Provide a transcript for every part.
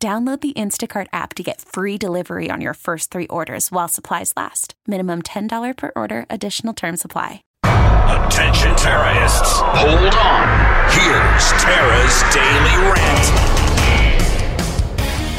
Download the Instacart app to get free delivery on your first three orders while supplies last. Minimum $10 per order, additional term supply. Attention terrorists. Hold on. Here's Tara's Daily Rant.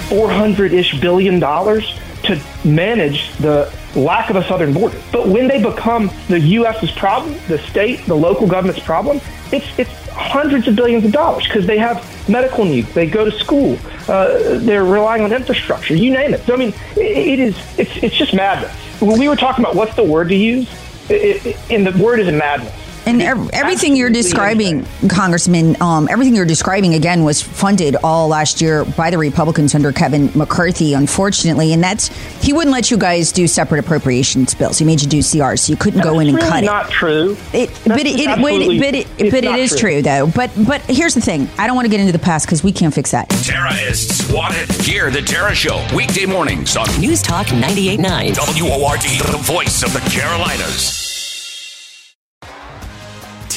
400 ish billion dollars to manage the lack of a southern border. But when they become the U.S.'s problem, the state, the local government's problem, it's, it's hundreds of billions of dollars because they have medical needs. They go to school. Uh, they're relying on infrastructure. You name it. So I mean, it, it is. It's it's just madness. When we were talking about what's the word to use, it, it, and the word is madness. And everything you're describing, Congressman, um, everything you're describing again was funded all last year by the Republicans under Kevin McCarthy, unfortunately. And that's he wouldn't let you guys do separate appropriations bills. He made you do CRs, so you couldn't that's go in and really cut not it. true. It, but it, it, wait, but it, but it is true. true though. But but here's the thing: I don't want to get into the past because we can't fix that. Terrorists wanted. Hear the Tara Show weekday mornings on News Talk 98.9 WORD, the voice of the Carolinas.